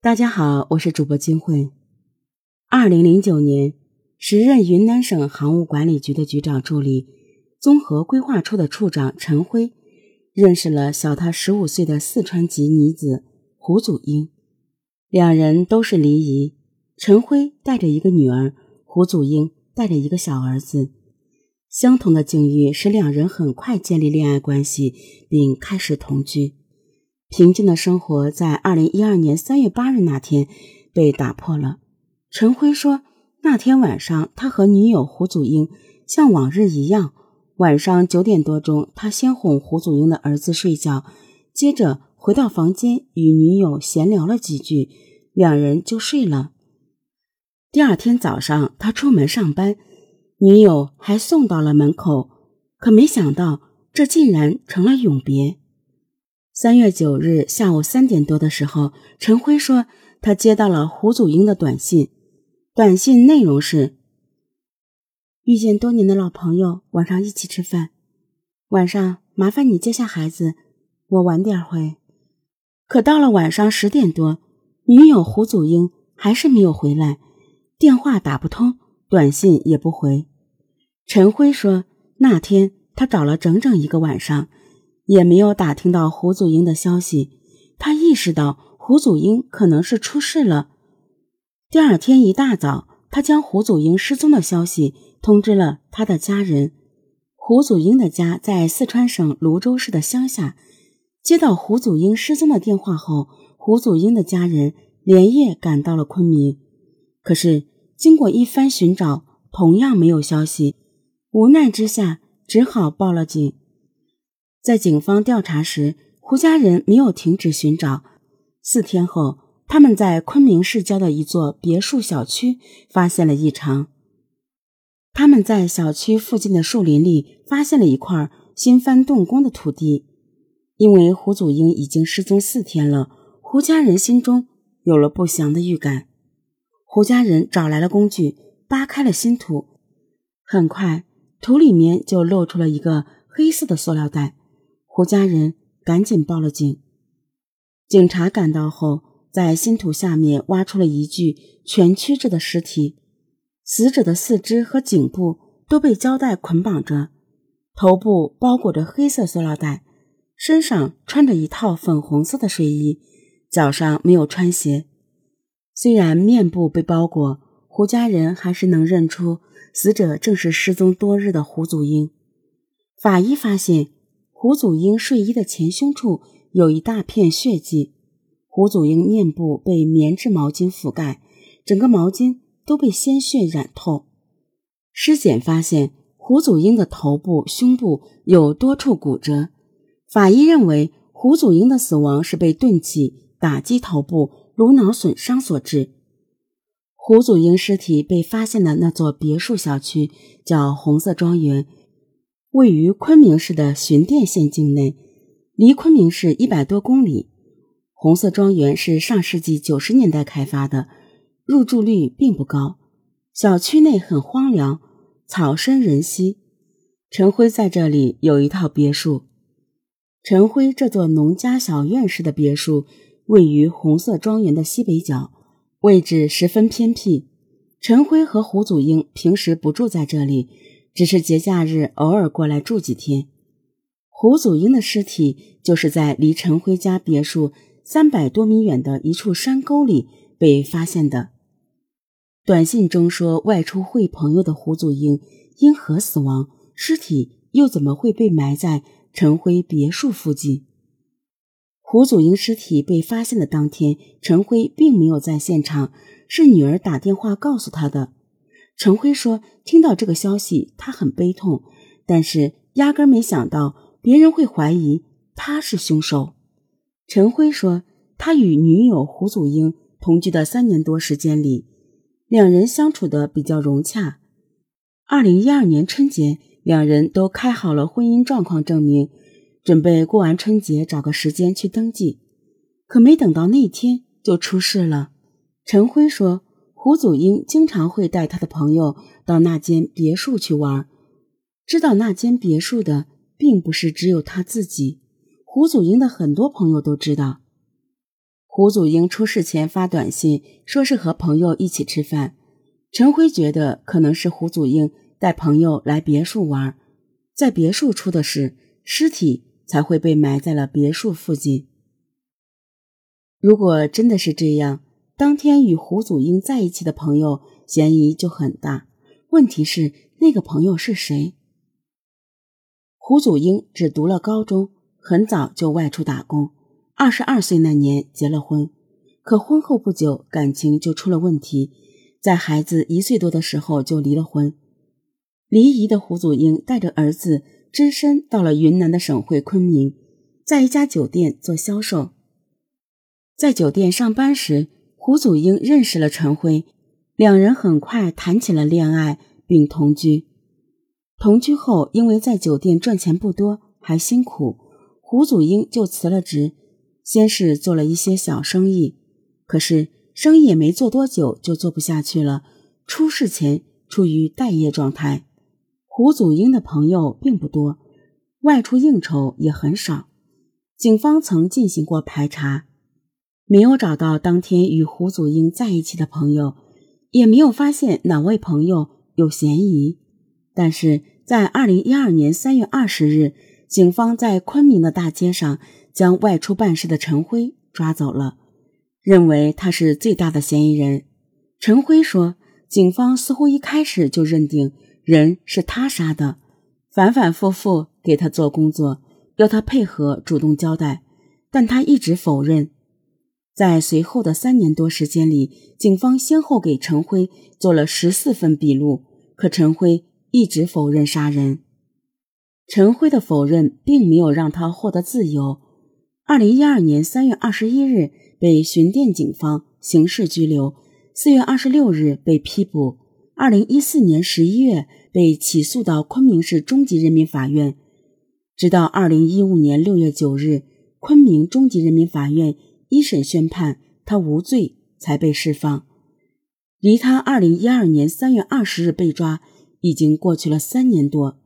大家好，我是主播金慧。二零零九年，时任云南省航务管理局的局长助理、综合规划处的处长陈辉，认识了小他十五岁的四川籍女子胡祖英。两人都是离异，陈辉带着一个女儿，胡祖英带着一个小儿子。相同的境遇使两人很快建立恋爱关系，并开始同居。平静的生活在二零一二年三月八日那天被打破了。陈辉说，那天晚上他和女友胡祖英像往日一样，晚上九点多钟，他先哄胡祖英的儿子睡觉，接着回到房间与女友闲聊了几句，两人就睡了。第二天早上，他出门上班，女友还送到了门口，可没想到这竟然成了永别。三月九日下午三点多的时候，陈辉说他接到了胡祖英的短信，短信内容是：“遇见多年的老朋友，晚上一起吃饭。晚上麻烦你接下孩子，我晚点回。”可到了晚上十点多，女友胡祖英还是没有回来，电话打不通，短信也不回。陈辉说那天他找了整整一个晚上。也没有打听到胡祖英的消息，他意识到胡祖英可能是出事了。第二天一大早，他将胡祖英失踪的消息通知了他的家人。胡祖英的家在四川省泸州市的乡下。接到胡祖英失踪的电话后，胡祖英的家人连夜赶到了昆明。可是经过一番寻找，同样没有消息。无奈之下，只好报了警。在警方调查时，胡家人没有停止寻找。四天后，他们在昆明市郊的一座别墅小区发现了异常。他们在小区附近的树林里发现了一块新翻动工的土地。因为胡祖英已经失踪四天了，胡家人心中有了不祥的预感。胡家人找来了工具，扒开了新土。很快，土里面就露出了一个黑色的塑料袋。胡家人赶紧报了警。警察赶到后，在新土下面挖出了一具蜷曲着的尸体，死者的四肢和颈部都被胶带捆绑着，头部包裹着黑色塑料袋，身上穿着一套粉红色的睡衣，脚上没有穿鞋。虽然面部被包裹，胡家人还是能认出死者正是失踪多日的胡祖英。法医发现。胡祖英睡衣的前胸处有一大片血迹，胡祖英面部被棉质毛巾覆盖，整个毛巾都被鲜血染透。尸检发现胡祖英的头部、胸部有多处骨折，法医认为胡祖英的死亡是被钝器打击头部、颅脑损伤所致。胡祖英尸体被发现的那座别墅小区叫红色庄园。位于昆明市的寻甸县境内，离昆明市一百多公里。红色庄园是上世纪九十年代开发的，入住率并不高。小区内很荒凉，草深人稀。陈辉在这里有一套别墅。陈辉这座农家小院式的别墅位于红色庄园的西北角，位置十分偏僻。陈辉和胡祖英平时不住在这里。只是节假日偶尔过来住几天。胡祖英的尸体就是在离陈辉家别墅三百多米远的一处山沟里被发现的。短信中说外出会朋友的胡祖英因何死亡？尸体又怎么会被埋在陈辉别墅附近？胡祖英尸体被发现的当天，陈辉并没有在现场，是女儿打电话告诉他的。陈辉说：“听到这个消息，他很悲痛，但是压根没想到别人会怀疑他是凶手。”陈辉说：“他与女友胡祖英同居的三年多时间里，两人相处的比较融洽。二零一二年春节，两人都开好了婚姻状况证明，准备过完春节找个时间去登记。可没等到那天，就出事了。”陈辉说。胡祖英经常会带他的朋友到那间别墅去玩。知道那间别墅的，并不是只有他自己。胡祖英的很多朋友都知道。胡祖英出事前发短信说是和朋友一起吃饭，陈辉觉得可能是胡祖英带朋友来别墅玩，在别墅出的事，尸体才会被埋在了别墅附近。如果真的是这样，当天与胡祖英在一起的朋友嫌疑就很大。问题是那个朋友是谁？胡祖英只读了高中，很早就外出打工。二十二岁那年结了婚，可婚后不久感情就出了问题，在孩子一岁多的时候就离了婚。离异的胡祖英带着儿子只身到了云南的省会昆明，在一家酒店做销售。在酒店上班时，胡祖英认识了陈辉，两人很快谈起了恋爱，并同居。同居后，因为在酒店赚钱不多，还辛苦，胡祖英就辞了职，先是做了一些小生意。可是生意也没做多久，就做不下去了。出事前处于待业状态。胡祖英的朋友并不多，外出应酬也很少。警方曾进行过排查。没有找到当天与胡祖英在一起的朋友，也没有发现哪位朋友有嫌疑。但是在二零一二年三月二十日，警方在昆明的大街上将外出办事的陈辉抓走了，认为他是最大的嫌疑人。陈辉说：“警方似乎一开始就认定人是他杀的，反反复复给他做工作，要他配合主动交代，但他一直否认。”在随后的三年多时间里，警方先后给陈辉做了十四份笔录，可陈辉一直否认杀人。陈辉的否认并没有让他获得自由。二零一二年三月二十一日被巡店警方刑事拘留，四月二十六日被批捕，二零一四年十一月被起诉到昆明市中级人民法院，直到二零一五年六月九日，昆明中级人民法院。一审宣判他无罪，才被释放。离他二零一二年三月二十日被抓，已经过去了三年多。